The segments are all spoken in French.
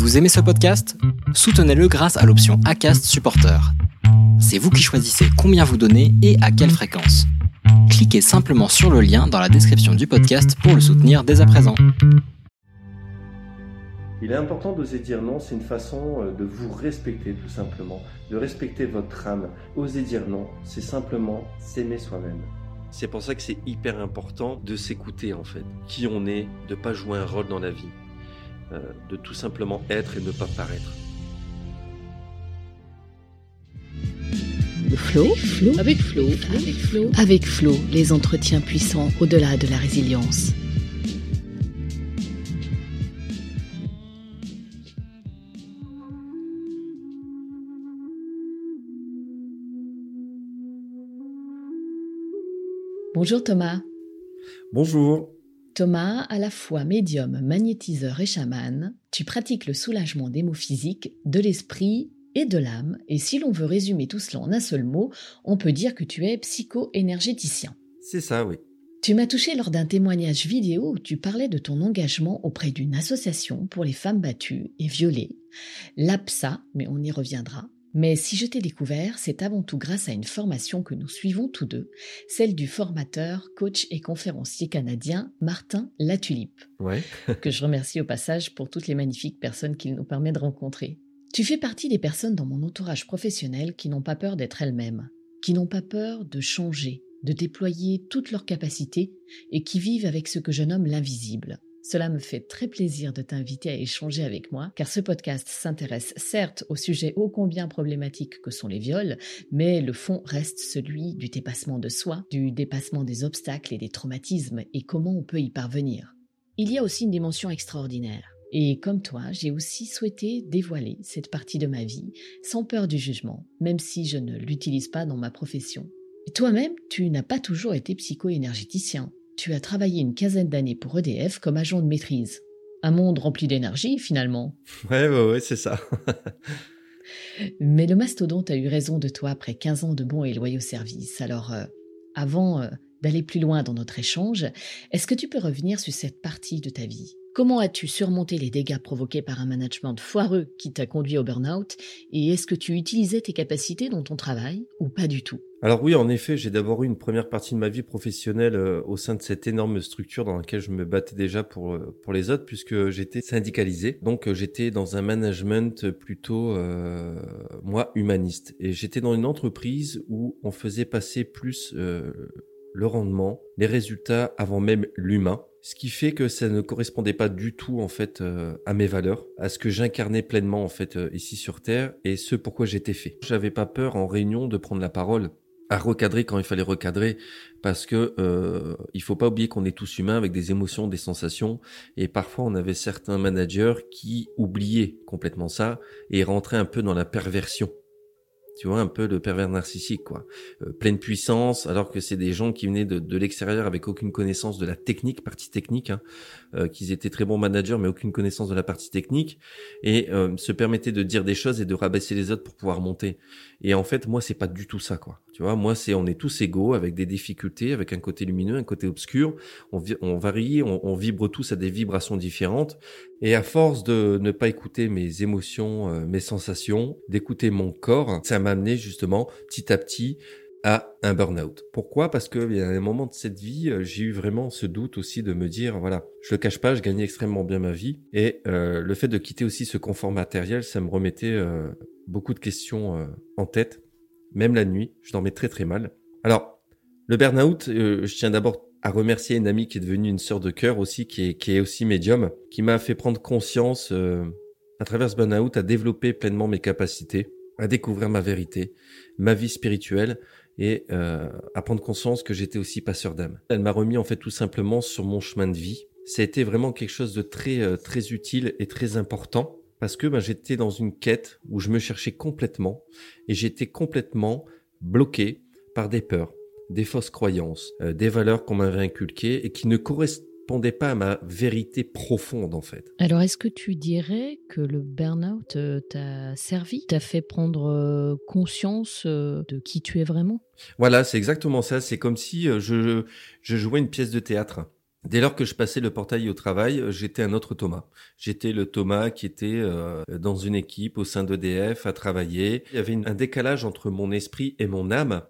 Vous aimez ce podcast? Soutenez-le grâce à l'option ACAST Supporter. C'est vous qui choisissez combien vous donnez et à quelle fréquence. Cliquez simplement sur le lien dans la description du podcast pour le soutenir dès à présent. Il est important d'oser dire non, c'est une façon euh, de vous respecter tout simplement, de respecter votre âme. Oser dire non, c'est simplement s'aimer soi-même. C'est pour ça que c'est hyper important de s'écouter en fait, qui on est, de pas jouer un rôle dans la vie, de tout simplement être et ne pas paraître. Flo, Flo, avec Flo, avec Flo, avec Flo, les entretiens puissants au-delà de la résilience. Bonjour Thomas. Bonjour. Thomas, à la fois médium, magnétiseur et chaman, tu pratiques le soulagement des maux physiques, de l'esprit et de l'âme, et si l'on veut résumer tout cela en un seul mot, on peut dire que tu es psycho-énergéticien. C'est ça, oui. Tu m'as touché lors d'un témoignage vidéo où tu parlais de ton engagement auprès d'une association pour les femmes battues et violées, l'APSA, mais on y reviendra, mais si je t'ai découvert, c'est avant tout grâce à une formation que nous suivons tous deux, celle du formateur, coach et conférencier canadien Martin Latulipe, Ouais. que je remercie au passage pour toutes les magnifiques personnes qu'il nous permet de rencontrer. Tu fais partie des personnes dans mon entourage professionnel qui n'ont pas peur d'être elles-mêmes, qui n'ont pas peur de changer, de déployer toutes leurs capacités et qui vivent avec ce que je nomme l'invisible. Cela me fait très plaisir de t'inviter à échanger avec moi, car ce podcast s'intéresse certes au sujet ô combien problématique que sont les viols, mais le fond reste celui du dépassement de soi, du dépassement des obstacles et des traumatismes, et comment on peut y parvenir. Il y a aussi une dimension extraordinaire. Et comme toi, j'ai aussi souhaité dévoiler cette partie de ma vie sans peur du jugement, même si je ne l'utilise pas dans ma profession. Toi-même, tu n'as pas toujours été psycho-énergéticien tu as travaillé une quinzaine d'années pour EDF comme agent de maîtrise. Un monde rempli d'énergie, finalement. Ouais, ouais, ouais, c'est ça. Mais le mastodonte a eu raison de toi après 15 ans de bons et loyaux services. Alors, euh, avant euh, d'aller plus loin dans notre échange, est-ce que tu peux revenir sur cette partie de ta vie? Comment as-tu surmonté les dégâts provoqués par un management foireux qui t'a conduit au burn-out? Et est-ce que tu utilisais tes capacités dans ton travail ou pas du tout? Alors oui, en effet, j'ai d'abord eu une première partie de ma vie professionnelle euh, au sein de cette énorme structure dans laquelle je me battais déjà pour euh, pour les autres puisque j'étais syndicalisé. Donc euh, j'étais dans un management plutôt euh, moi humaniste et j'étais dans une entreprise où on faisait passer plus le rendement, les résultats avant même l'humain. Ce qui fait que ça ne correspondait pas du tout en fait à mes valeurs, à ce que j'incarnais pleinement en fait ici sur terre et ce pourquoi j'étais fait. J'avais pas peur en réunion de prendre la parole à recadrer quand il fallait recadrer parce que euh, il faut pas oublier qu'on est tous humains avec des émotions, des sensations et parfois on avait certains managers qui oubliaient complètement ça et rentraient un peu dans la perversion tu vois, un peu le pervers narcissique, quoi. Euh, pleine puissance, alors que c'est des gens qui venaient de, de l'extérieur avec aucune connaissance de la technique, partie technique, hein, euh, qu'ils étaient très bons managers, mais aucune connaissance de la partie technique, et euh, se permettaient de dire des choses et de rabaisser les autres pour pouvoir monter. Et en fait, moi, c'est pas du tout ça, quoi. Tu vois, moi, c'est on est tous égaux, avec des difficultés, avec un côté lumineux, un côté obscur. On, on varie, on, on vibre tous à des vibrations différentes. Et à force de ne pas écouter mes émotions, euh, mes sensations, d'écouter mon corps, ça m'a amené justement petit à petit à un burn-out. Pourquoi? Parce que il y a un moment de cette vie, euh, j'ai eu vraiment ce doute aussi de me dire, voilà, je le cache pas, je gagnais extrêmement bien ma vie, et euh, le fait de quitter aussi ce confort matériel, ça me remettait euh, beaucoup de questions euh, en tête, même la nuit, je dormais très très mal. Alors, le burn-out, euh, je tiens d'abord à remercier une amie qui est devenue une sœur de cœur aussi, qui est, qui est aussi médium, qui m'a fait prendre conscience euh, à travers ce burn-out, à développer pleinement mes capacités, à découvrir ma vérité, ma vie spirituelle et euh, à prendre conscience que j'étais aussi passeur d'âme. Elle m'a remis en fait tout simplement sur mon chemin de vie. Ça a été vraiment quelque chose de très euh, très utile et très important parce que ben, j'étais dans une quête où je me cherchais complètement et j'étais complètement bloqué par des peurs, des fausses croyances, euh, des valeurs qu'on m'avait inculquées et qui ne correspondaient pas à ma vérité profonde en fait. Alors, est-ce que tu dirais que le burn-out euh, t'a servi, t'a fait prendre euh, conscience de qui tu es vraiment? Voilà, c'est exactement ça. C'est comme si je, je jouais une pièce de théâtre. Dès lors que je passais le portail au travail, j'étais un autre Thomas. J'étais le Thomas qui était euh, dans une équipe au sein d'EDF à travailler. Il y avait un décalage entre mon esprit et mon âme.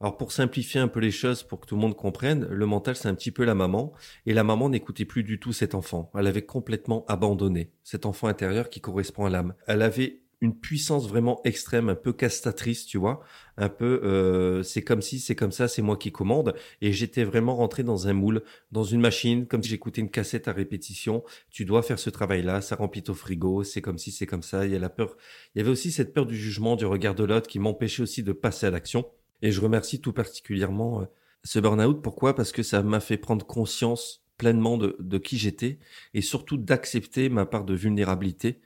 Alors pour simplifier un peu les choses, pour que tout le monde comprenne, le mental c'est un petit peu la maman, et la maman n'écoutait plus du tout cet enfant. Elle avait complètement abandonné cet enfant intérieur qui correspond à l'âme. Elle avait une puissance vraiment extrême, un peu castatrice, tu vois, un peu euh, c'est comme si c'est comme ça, c'est moi qui commande, et j'étais vraiment rentré dans un moule, dans une machine, comme si j'écoutais une cassette à répétition. Tu dois faire ce travail-là, ça remplit au frigo, c'est comme si c'est comme ça. Il y a la peur, il y avait aussi cette peur du jugement, du regard de l'autre, qui m'empêchait aussi de passer à l'action. Et je remercie tout particulièrement euh, ce burn-out. Pourquoi? Parce que ça m'a fait prendre conscience pleinement de, de qui j'étais et surtout d'accepter ma part de vulnérabilité,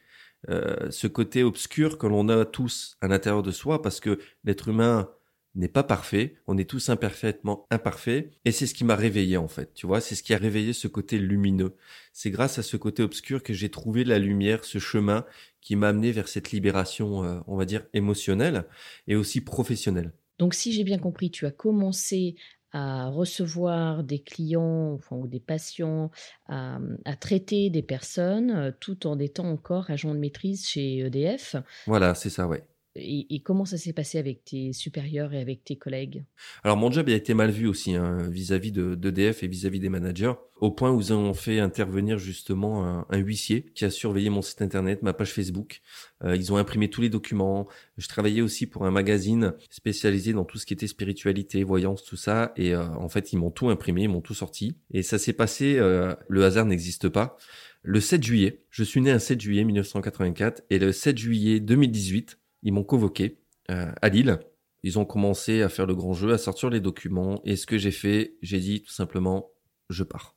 euh, ce côté obscur que l'on a tous à l'intérieur de soi, parce que l'être humain n'est pas parfait, on est tous imparfaitement imparfaits, et c'est ce qui m'a réveillé en fait, tu vois, c'est ce qui a réveillé ce côté lumineux. C'est grâce à ce côté obscur que j'ai trouvé la lumière, ce chemin qui m'a amené vers cette libération, euh, on va dire, émotionnelle et aussi professionnelle. Donc, si j'ai bien compris, tu as commencé à recevoir des clients ou des patients, à, traiter des personnes, tout en étant encore agent de maîtrise chez EDF. Voilà, c'est ça, ouais. Et, comment ça s'est passé avec tes supérieurs et avec tes collègues? Alors mon job a été mal vu aussi hein, vis-à-vis de d'EDF et vis-à-vis des managers, au point où ils ont fait intervenir justement un, huissier qui a surveillé mon site internet, ma page Facebook. Euh, ils ont imprimé tous les documents. Je travaillais aussi pour un magazine spécialisé dans tout ce qui était spiritualité, voyance, tout ça. Et euh, en fait, ils m'ont tout imprimé, ils m'ont tout sorti. Et ça s'est passé, euh, le hasard n'existe pas. Le 7 juillet, je suis né un 7 juillet 1984 et le 7 juillet 2018, ils m'ont convoqué euh, à Lille. Ils ont commencé à faire le grand jeu, à sortir les documents. Et ce que j'ai fait, j'ai dit tout simplement, je pars.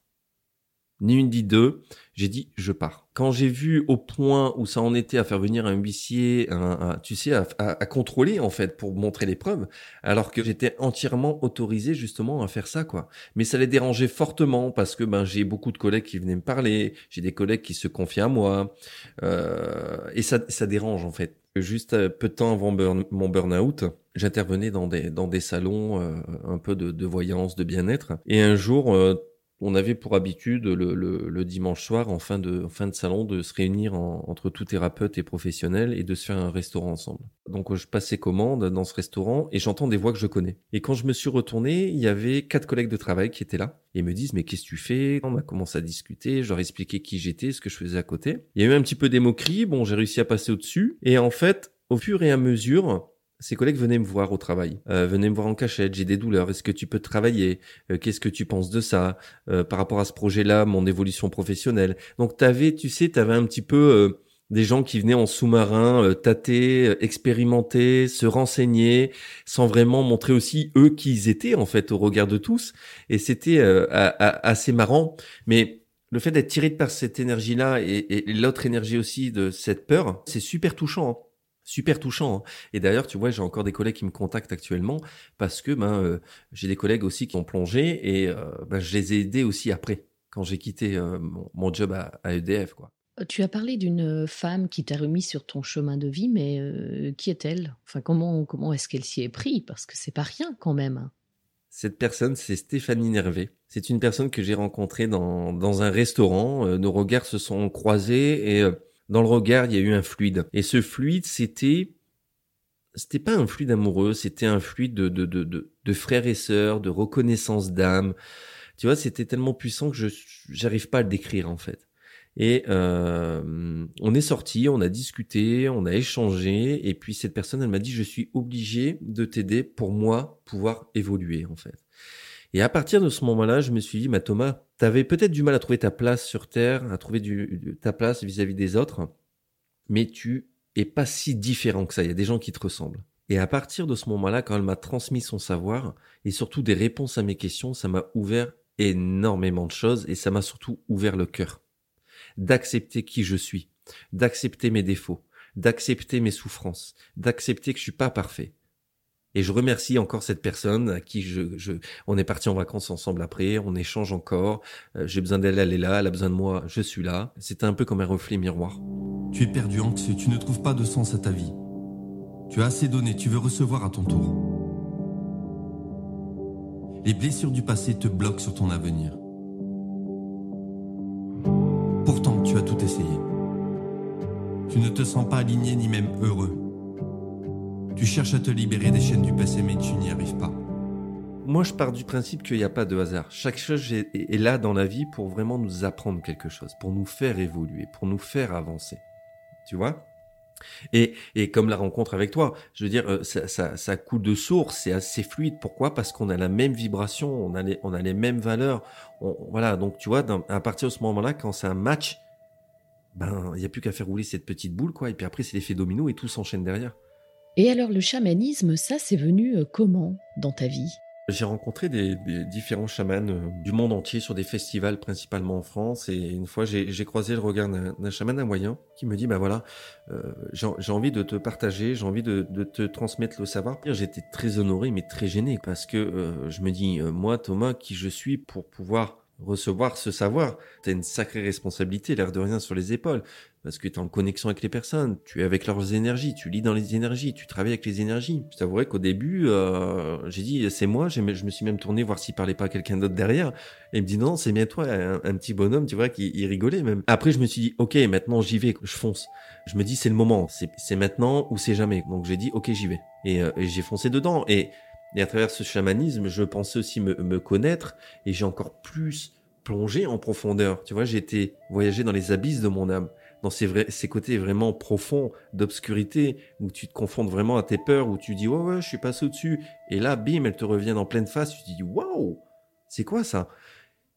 Ni une ni deux, j'ai dit je pars. Quand j'ai vu au point où ça en était à faire venir un huissier, un, tu sais, à, contrôler en fait pour montrer les preuves, alors que j'étais entièrement autorisé justement à faire ça quoi. Mais ça les dérangeait fortement parce que ben j'ai beaucoup de collègues qui venaient me parler, j'ai des collègues qui se confiaient à moi, euh, et ça ça dérange en fait. Juste euh, peu de temps avant mon burn-out, j'intervenais dans des, dans des salons euh, un peu de, de voyance, de bien-être. Et un jour, euh, on avait pour habitude le, dimanche soir, en fin de, salon, de se réunir entre tout thérapeute et professionnels et de se faire un restaurant ensemble. Donc je passais commande dans ce restaurant et j'entends des voix que je connais. Et quand je me suis retourné, il y avait quatre collègues de travail qui étaient là et me disent mais qu'est-ce que tu fais? On a commencé à discuter, je leur ai expliqué qui j'étais, ce que je faisais à côté. Il y a eu un petit peu des moqueries, bon j'ai réussi à passer au-dessus et en fait au fur et à mesure, ses collègues venaient me voir au travail, euh, venaient me voir en cachette, j'ai des douleurs, est-ce que tu peux travailler? Euh, Qu'est-ce que tu penses de ça? Euh, Par rapport à ce projet-là, mon évolution professionnelle. Donc t'avais, tu sais, t'avais un petit peu euh, des gens qui venaient en sous-marin tâter, expérimenter, se renseigner, sans vraiment montrer aussi eux qui ils étaient en fait au regard de tous. Et c'était assez marrant. Mais le fait d'être tiré par cette énergie-là et, et l'autre énergie aussi de cette peur, c'est super touchant. Hein super touchant. Hein. Et d'ailleurs, tu vois, j'ai encore des collègues qui me contactent actuellement parce que ben euh, j'ai des collègues aussi qui ont plongé et euh, ben, je les ai aidés aussi après quand j'ai quitté euh, mon, job à, EDF quoi. Tu as parlé d'une femme qui t'a remis sur ton chemin de vie, mais qui est-elle? Enfin, comment comment est-ce qu'elle s'y est pris? Parce que c'est pas rien quand même. Cette personne, c'est Stéphanie Nervé. C'est une personne que j'ai rencontrée dans, dans un restaurant. nos regards se sont croisés et dans le regard, il y a eu un fluide. Et ce fluide, c'était c'était pas un fluide amoureux, c'était un fluide de, de, de, de, de frères et sœurs, de reconnaissance d'âme. Tu vois, c'était tellement puissant que je j'arrive pas à le décrire en fait. Et euh, on est sorti, on a discuté, on a échangé, et puis cette personne, elle m'a dit, je suis obligé de t'aider pour moi pouvoir évoluer en fait. Et à partir de ce moment-là, je me suis dit, bah, Thomas, tu avais peut-être du mal à trouver ta place sur Terre, à trouver ta place vis-à-vis des autres, mais tu es pas si différent que ça. Il y a des gens qui te ressemblent. Et à partir de ce moment-là, quand elle m'a transmis son savoir et surtout des réponses à mes questions, ça m'a ouvert énormément de choses et ça m'a surtout ouvert le cœur. D'accepter qui je suis, d'accepter mes défauts, d'accepter mes souffrances, d'accepter que je suis pas parfait, et je remercie encore cette personne à qui je, on est parti en vacances ensemble après, on échange encore. Euh, j'ai besoin d'elle, elle est là, elle a besoin de moi, je suis là. C'était un peu comme un reflet miroir. Tu es perdu, anxieux, tu ne trouves pas de sens à ta vie. Tu as assez donné, tu veux recevoir à ton tour. Les blessures du passé te bloquent sur ton avenir. tu as tout essayé. Tu ne te sens pas aligné ni même heureux. Tu cherches à te libérer des chaînes du passé, mais tu n'y arrives pas. Moi, je pars du principe qu'il n'y a pas de hasard. Chaque chose est, là dans la vie pour vraiment nous apprendre quelque chose, pour nous faire évoluer, pour nous faire avancer. Tu vois? Et, et comme la rencontre avec toi, je veux dire, euh, ça, ça, ça coule de source, c'est assez fluide. Pourquoi? Parce qu'on a la même vibration, on a les, on a les mêmes valeurs. On, voilà, donc tu vois, à partir de ce moment-là, quand c'est un match, ben il n'y a plus qu'à faire rouler cette petite boule, quoi. Et puis après, c'est l'effet domino et tout s'enchaîne derrière. Et alors le chamanisme, ça c'est venu euh, comment dans ta vie? J'ai rencontré des, différents chamans euh, du monde entier sur des festivals, principalement en France. Et une fois, j'ai croisé le regard d'un chaman hawaïen qui me dit, bah voilà, euh, j'ai envie de te partager, j'ai envie de, te transmettre le savoir. J'étais très honoré, mais très gêné, parce que je me dis, moi, Thomas, qui je suis pour pouvoir recevoir ce savoir. Tu as une sacrée responsabilité, l'air de rien, sur les épaules, parce que tu es en connexion avec les personnes, tu es avec leurs énergies, tu lis dans les énergies, tu travailles avec les énergies. Je t'avouerai qu'au début, euh, j'ai dit, c'est moi, je me suis même tourné voir s'il parlait pas quelqu'un d'autre derrière, et il me dit, non, c'est bien toi, un, petit bonhomme, tu vois, qui il rigolait même. Après, je me suis dit, ok, maintenant j'y vais, je fonce. Je me dis, c'est le moment, c'est maintenant ou c'est jamais. Donc j'ai dit, ok, j'y vais. Et, euh, et j'ai foncé dedans. Et et à travers ce chamanisme, je pensais aussi me, connaître et j'ai encore plus plongé en profondeur. Tu vois, j'ai été voyager dans les abysses de mon âme, dans ces, vrais, ces côtés vraiment profonds d'obscurité où tu te confondes vraiment à tes peurs, où tu dis ouais ouais, je suis passé au-dessus. Et là, bim, elles te reviennent en pleine face. Tu te dis waouh, c'est quoi ça?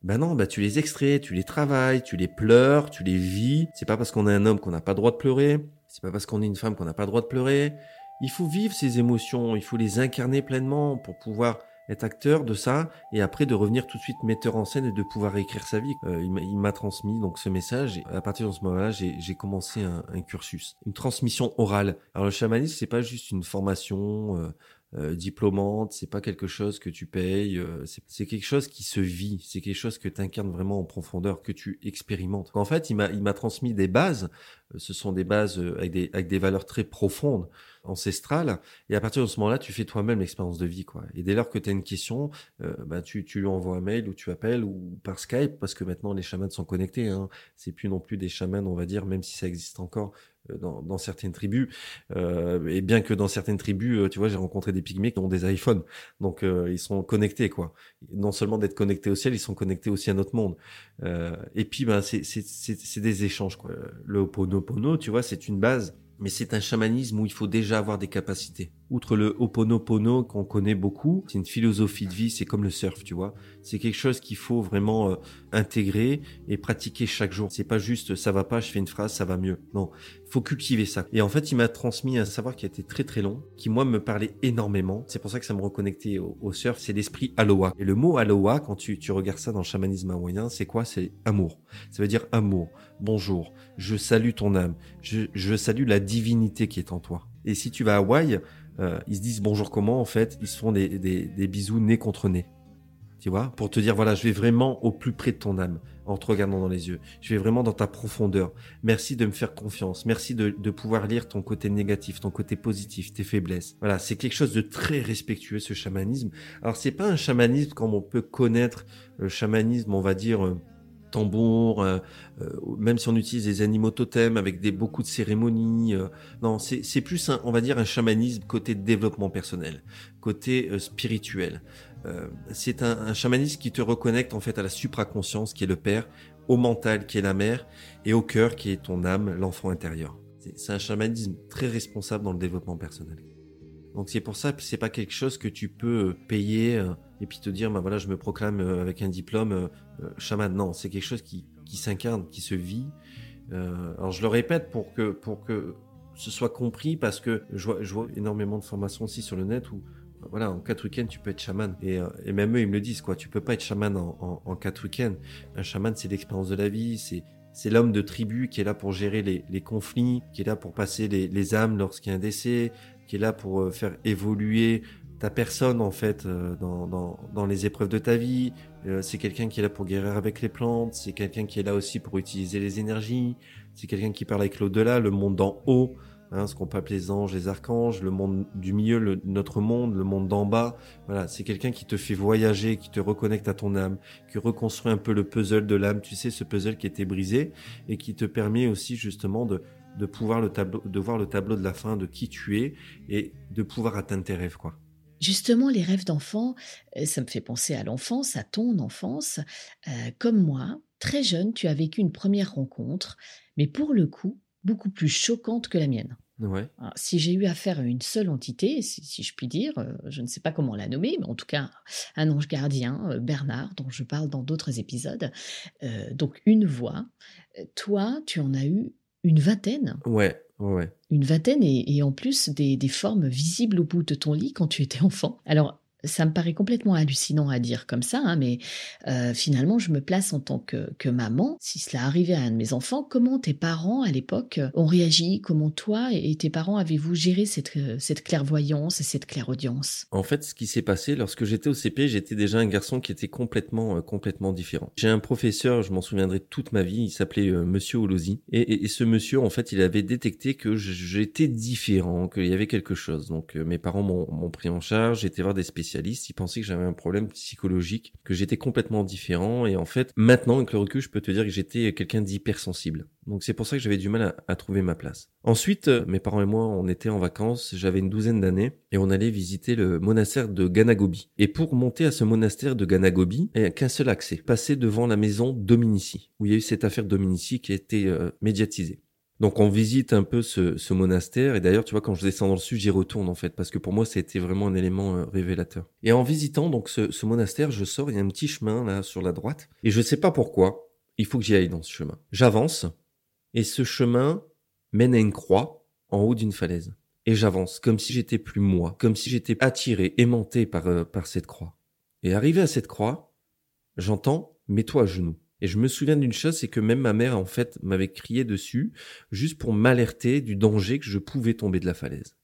Ben non, ben tu les extrais, tu les travailles, tu les pleures, tu les vis. C'est pas parce qu'on est un homme qu'on n'a pas le droit de pleurer. C'est pas parce qu'on est une femme qu'on n'a pas le droit de pleurer. Il faut vivre ces émotions, il faut les incarner pleinement pour pouvoir être acteur de ça et après de revenir tout de suite metteur en scène et de pouvoir écrire sa vie. Euh, il m'a transmis donc ce message et à partir de ce moment-là, j'ai commencé un, un, cursus, une transmission orale. Alors le chamanisme, c'est pas juste une formation euh, euh, diplômante, c'est pas quelque chose que tu payes, euh, c'est quelque chose qui se vit, c'est quelque chose que tu incarnes vraiment en profondeur, que tu expérimentes. En fait, il m'a transmis des bases, ce sont des bases euh, avec des avec des valeurs très profondes ancestrale. Et à partir de ce moment-là, tu fais toi-même l'expérience de vie, quoi. Et dès lors que tu as une question, euh, bah, tu, tu lui envoies un mail ou tu appelles ou par Skype, parce que maintenant les chamans sont connectés. Hein. C'est plus non plus des chamans, on va dire, même si ça existe encore euh, dans, dans certaines tribus. Euh, et bien que dans certaines tribus, euh, tu vois, j'ai rencontré des pygmées qui ont des iPhones, donc ils sont connectés, quoi. Non seulement d'être connectés au ciel, ils sont connectés aussi à notre monde. et puis, ben, c'est des échanges, quoi. Le tu vois, c'est une base mais c'est un chamanisme où il faut déjà avoir des capacités. Outre le Ho'oponopono qu'on connaît beaucoup, c'est une philosophie de vie, c'est comme le surf, tu vois. C'est quelque chose qu'il faut vraiment euh, intégrer et pratiquer chaque jour. C'est pas juste ça va pas, je fais une phrase, ça va mieux. Non, faut cultiver ça. Et en fait, il m'a transmis un savoir qui a été très très long, qui moi me parlait énormément. C'est pour ça que ça me reconnectait au, surf, c'est l'esprit aloha. Et le mot aloha, quand tu, tu regardes ça dans le chamanisme hawaïen, c'est quoi? C'est amour. Ça veut dire amour. Bonjour. Je salue ton âme. Je, je salue la divinité qui est en toi. Et si tu vas à Hawaï, euh, ils se disent bonjour comment en fait, ils se font des, des, bisous nez contre nez. Tu vois, pour te dire voilà, je vais vraiment au plus près de ton âme en te regardant dans les yeux. Je vais vraiment dans ta profondeur. Merci de me faire confiance. Merci de, de pouvoir lire ton côté négatif, ton côté positif, tes faiblesses. Voilà, c'est quelque chose de très respectueux ce chamanisme. Alors c'est pas un chamanisme comme on peut connaître le chamanisme, on va dire euh, tambour, euh, euh, même si on utilise des animaux totems avec des beaucoup de cérémonies. Euh, non, c'est plus, un, on va dire, un chamanisme côté développement personnel, côté spirituel. c'est un, un, chamanisme qui te reconnecte en fait à la supraconscience qui est le père, au mental qui est la mère et au cœur qui est ton âme, l'enfant intérieur. C'est un chamanisme très responsable dans le développement personnel. Donc c'est pour ça que c'est pas quelque chose que tu peux payer et puis te dire, bah voilà, je me proclame euh, avec un diplôme euh, euh, chaman. Non, c'est quelque chose qui, qui s'incarne, qui se vit. Alors je le répète pour que pour que ce soit compris parce que je vois, je vois énormément de formations aussi sur le net où voilà, en quatre week-ends, tu peux être chaman. Et, et, même eux, ils me le disent, quoi. Tu peux pas être chaman en, en, en quatre week-ends. Un chaman, c'est l'expérience de la vie, c'est, c'est l'homme de tribu qui est là pour gérer les, les conflits, qui est là pour passer les, les âmes lorsqu'il y a un décès, qui est là pour faire évoluer ta personne en fait euh, dans, dans, dans, les épreuves de ta vie. Euh, c'est quelqu'un qui est là pour guérir avec les plantes. C'est quelqu'un qui est là aussi pour utiliser les énergies. C'est quelqu'un qui parle avec l'au-delà, le monde d'en haut. hein, ce qu'on peut appeler les anges, les archanges, le monde du milieu, notre monde, le monde d'en bas. Voilà, c'est quelqu'un qui te fait voyager, qui te reconnecte à ton âme, qui reconstruit un peu le puzzle de l'âme, tu sais, ce puzzle qui était brisé et qui te permet aussi justement de, de pouvoir le tableau, de voir le tableau de la fin de qui tu es et de pouvoir atteindre tes rêves, quoi. Justement, les rêves d'enfant, euh, ça me fait penser à l'enfance, à ton enfance. Euh, comme moi, très jeune, tu as vécu une première rencontre, mais pour le coup, beaucoup plus choquante que la mienne. Ouais. si j'ai eu affaire à une seule entité, si, je puis dire, euh, je ne sais pas comment la nommer, mais en tout cas un ange gardien, Bernard, dont je parle dans d'autres épisodes, donc une voix. Toi, tu en as eu une vingtaine. Ouais, Une vingtaine et, en plus des, des, formes visibles au bout de ton lit quand tu étais enfant. Alors, ça me paraît complètement hallucinant à dire comme ça, hein, mais euh, finalement, je me place en tant que, maman. Si cela arrivait à un de mes enfants, comment tes parents à l'époque ont réagi? Comment toi et tes parents avez-vous géré cette, euh, cette clairvoyance et cette clairaudience? En fait, ce qui s'est passé lorsque j'étais au CP, j'étais déjà un garçon qui était complètement, euh, complètement différent. J'ai un professeur, je m'en souviendrai toute ma vie, il s'appelait Monsieur Olosi, et, et, ce monsieur, en fait, il avait détecté que j'étais différent, qu'il y avait quelque chose. Donc, mes parents m'ont pris en charge, j'étais voir des spécialistes il pensait que j'avais un problème psychologique, que j'étais complètement différent. Et en fait, maintenant, avec le recul, je peux te dire que j'étais quelqu'un d'hypersensible. Donc c'est pour ça que j'avais du mal à, trouver ma place. Ensuite, euh, mes parents et moi, on était en vacances, j'avais une douzaine d'années, et on allait visiter le monastère de Ganagobi. Et pour monter à ce monastère de Ganagobi, il n'y a qu'un seul accès, passer devant la maison Dominici, où il y a eu cette affaire Dominici qui a été euh, médiatisée. Donc on visite un peu ce, monastère et d'ailleurs tu vois quand je descends dans le sud j'y retourne en fait parce que pour moi c'était vraiment un élément euh, révélateur. Et en visitant donc ce, monastère je sors il y a un petit chemin là sur la droite et je sais pas pourquoi il faut que j'y aille dans ce chemin. J'avance et ce chemin mène à une croix en haut d'une falaise et j'avance comme si j'étais plus moi, comme si j'étais attiré, aimanté par euh, par cette croix. Et arrivé à cette croix, j'entends mets-toi à genoux. Et je me souviens d'une chose, c'est que même ma mère, en fait, m'avait crié dessus, juste pour m'alerter du danger que je pouvais tomber de la falaise.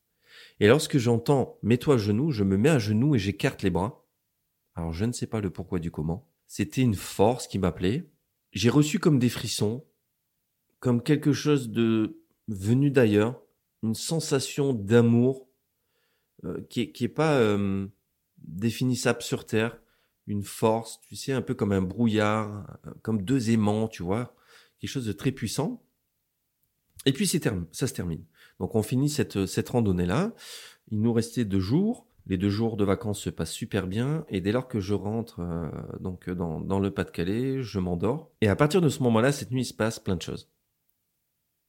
Et lorsque j'entends mets-toi à genoux, je me mets à genoux et j'écarte les bras. Alors je ne sais pas le pourquoi du comment. C'était une force qui m'appelait. J'ai reçu comme des frissons, comme quelque chose de venu d'ailleurs, une sensation d'amour euh, qui, est, qui est pas euh, définissable sur terre, une force, tu sais, un peu comme un brouillard, comme deux aimants, tu vois, quelque chose de très puissant. Et puis c'est ça se termine. Donc on finit cette, cette randonnée-là. Il nous restait deux jours. Les deux jours de vacances se passent super bien. Et dès lors que je rentre euh, donc dans, dans le Pas-de-Calais, je m'endors. Et à partir de ce moment-là, cette nuit, il se passe plein de choses.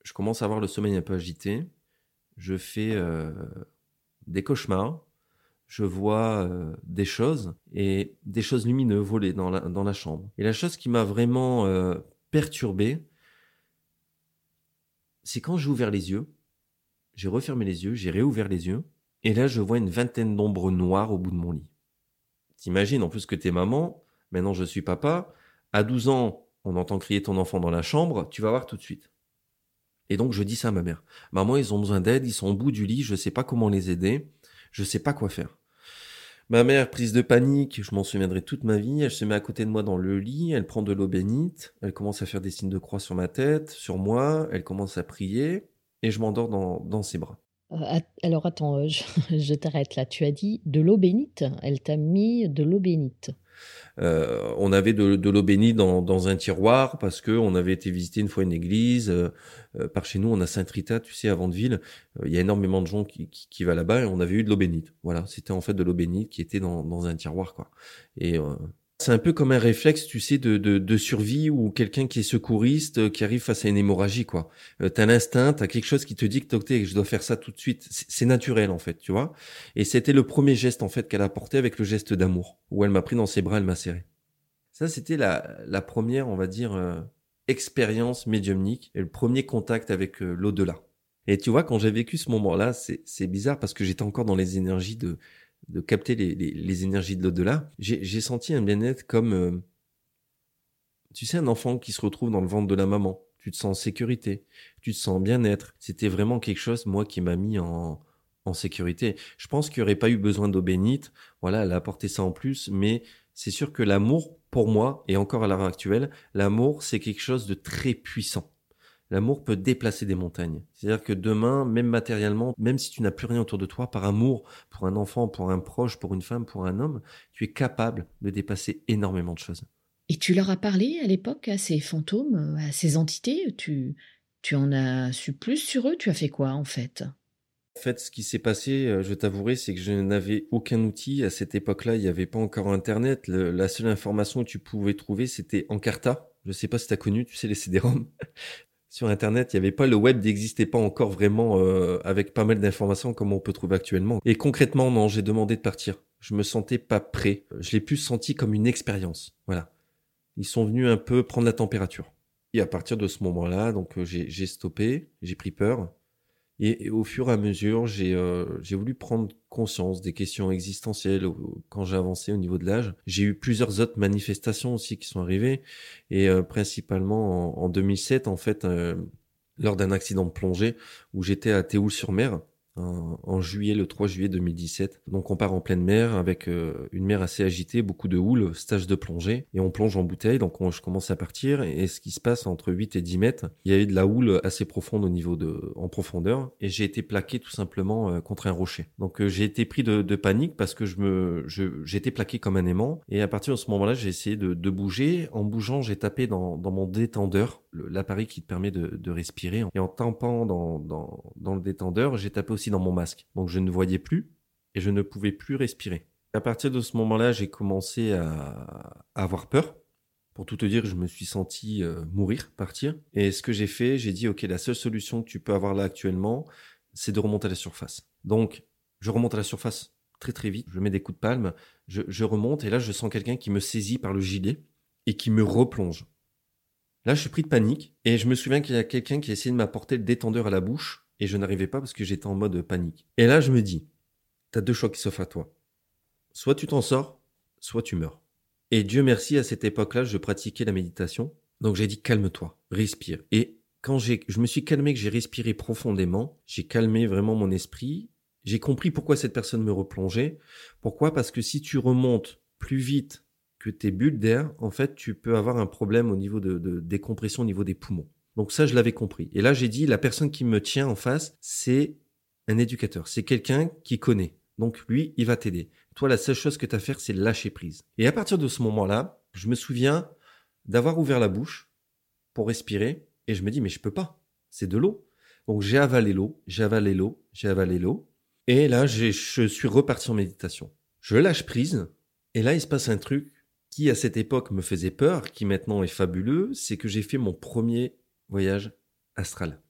Je commence à avoir le sommeil un peu agité. Je fais euh, des cauchemars je vois euh, des choses et des choses lumineuses voler dans la, dans la chambre. Et la chose qui m'a vraiment euh, perturbé, c'est quand j'ai ouvert les yeux, j'ai refermé les yeux, j'ai réouvert les yeux, et là je vois une vingtaine d'ombres noires au bout de mon lit. T'imagines en plus que t'es maman, maintenant je suis papa, à 12 ans on entend crier ton enfant dans la chambre, tu vas voir tout de suite. Et donc je dis ça à ma mère. Maman, ils ont besoin d'aide, ils sont au bout du lit, je sais pas comment les aider, je sais pas quoi faire. Ma mère, prise de panique, je m'en souviendrai toute ma vie, elle se met à côté de moi dans le lit, elle prend de l'eau bénite, elle commence à faire des signes de croix sur ma tête, sur moi, elle commence à prier, et je m'endors dans, ses bras. Euh, alors attends, euh, je t'arrête là. Tu as dit de l'eau bénite. Elle t'a mis de l'eau bénite. Euh, on avait de, l'eau bénite dans, un tiroir parce que on avait été visiter une fois une église. Euh, euh, par chez nous, on a Saint-Rita, tu sais, à Vandeville. Il y a énormément de gens qui, qui, va là-bas et on avait eu de l'eau bénite. Voilà, c'était en fait de l'eau bénite qui était dans, dans un tiroir, quoi. Et c'est un peu comme un réflexe, tu sais, de, de, de survie ou quelqu'un qui est secouriste, euh, qui arrive face à une hémorragie, quoi. Euh, t'as l'instinct, t'as quelque chose qui te dit que je dois faire ça tout de suite. C'est naturel, en fait, tu vois. Et c'était le premier geste, en fait, qu'elle a porté avec le geste d'amour, où elle m'a pris dans ses bras, elle m'a serré. Ça, c'était la, la première, on va dire, euh, expérience médiumnique et le premier contact avec l'au-delà. Et tu vois, quand j'ai vécu ce moment-là, c'est bizarre parce que j'étais encore dans les énergies de, de capter les, les, énergies de l'au-delà, j'ai senti un bien-être comme, euh, tu sais, un enfant qui se retrouve dans le ventre de la maman. Tu te sens en sécurité, tu te sens bien-être. C'était vraiment quelque chose, moi, qui m'a mis en, en sécurité. Je pense qu'il n'y aurait pas eu besoin d'eau bénite. Voilà, elle a apporté ça en plus, mais c'est sûr que l'amour, pour moi, et encore à l'heure actuelle, l'amour, c'est quelque chose de très puissant. L'amour peut déplacer des montagnes. C'est-à-dire que demain, même matériellement, même si tu n'as plus rien autour de toi, par amour pour un enfant, pour un proche, pour une femme, pour un homme, tu es capable de dépasser énormément de choses. Et tu leur as parlé à l'époque à ces fantômes, à ces entités? Tu, tu en as su plus sur eux? Tu as fait quoi en fait? En fait, ce qui s'est passé, euh, je t'avouerai, c'est que je n'avais aucun outil. À cette époque-là, il n'y avait pas encore Internet. la seule information que tu pouvais trouver, c'était Encarta. Je ne sais pas si tu as connu, tu sais, les CD-ROM. Sur Internet, il n'y avait pas le web n'existait pas encore vraiment euh, avec pas mal d'informations comme on peut trouver actuellement. Et concrètement, non, j'ai demandé de partir. Je me sentais pas prêt. Je l'ai plus senti comme une expérience. Voilà. Ils sont venus un peu prendre la température. Et à partir de ce moment-là, donc euh, j'ai stoppé, j'ai pris peur. Et, au fur et à mesure, j'ai euh, voulu prendre conscience des questions existentielles quand j'ai avancé au niveau de l'âge. J'ai eu plusieurs autres manifestations aussi qui sont arrivées, et euh, principalement en, en, 2007, en fait, euh, lors d'un accident de plongée où j'étais à Théoul-sur-Mer en, juillet, le 3 juillet 2017. Donc on part en pleine mer avec euh, une mer assez agitée, beaucoup de houle, stage de plongée, et on plonge en bouteille. Donc je commence à partir, et ce qui se passe entre 8 et 10 mètres, il y a eu de la houle assez profonde au niveau de, en profondeur, et j'ai été plaqué tout simplement euh, contre un rocher. Donc euh, j'ai été pris de, de, panique parce que je me, j'étais plaqué comme un aimant, et à partir de ce moment-là, j'ai essayé de, de, bouger. En bougeant, j'ai tapé dans, dans mon détendeur, l'appareil qui te permet de, de, respirer, et en tapant dans, dans, dans le détendeur, j'ai tapé aussi dans mon masque. Donc je ne voyais plus et je ne pouvais plus respirer. À partir de ce moment-là, j'ai commencé à, avoir peur. Pour tout te dire, je me suis senti euh, mourir, partir. Et ce que j'ai fait, j'ai dit, OK, la seule solution que tu peux avoir là actuellement, c'est de remonter à la surface. Donc, je remonte à la surface très très vite. Je mets des coups de palme, je, je remonte et là, je sens quelqu'un qui me saisit par le gilet et qui me replonge. Là, je suis pris de panique et je me souviens qu'il y a quelqu'un qui a essayé de m'apporter le détendeur à la bouche et je n'arrivais pas parce que j'étais en mode panique. Et là, je me dis, t'as deux choix qui s'offrent à toi. Soit tu t'en sors, soit tu meurs. Et Dieu merci, à cette époque-là, je pratiquais la méditation. Donc j'ai dit, calme-toi, respire. Et quand j'ai, je me suis calmé, que j'ai respiré profondément, j'ai calmé vraiment mon esprit. J'ai compris pourquoi cette personne me replongeait. Pourquoi? Parce que si tu remontes plus vite que tes bulles d'air, en fait, tu peux avoir un problème au niveau de, de décompression au niveau des poumons. Donc ça, je l'avais compris. Et là, j'ai dit, la personne qui me tient en face, c'est un éducateur. C'est quelqu'un qui connaît. Donc lui, il va t'aider. Toi, la seule chose que tu as à faire, c'est lâcher prise. Et à partir de ce moment-là, je me souviens d'avoir ouvert la bouche pour respirer. Et je me dis, mais je peux pas. C'est de l'eau. Donc j'ai avalé l'eau, j'ai avalé l'eau, j'ai avalé l'eau. Et là, je suis reparti en méditation. Je lâche prise. Et là, il se passe un truc qui, à cette époque, me faisait peur, qui maintenant est fabuleux. C'est que j'ai fait mon premier voyage astral.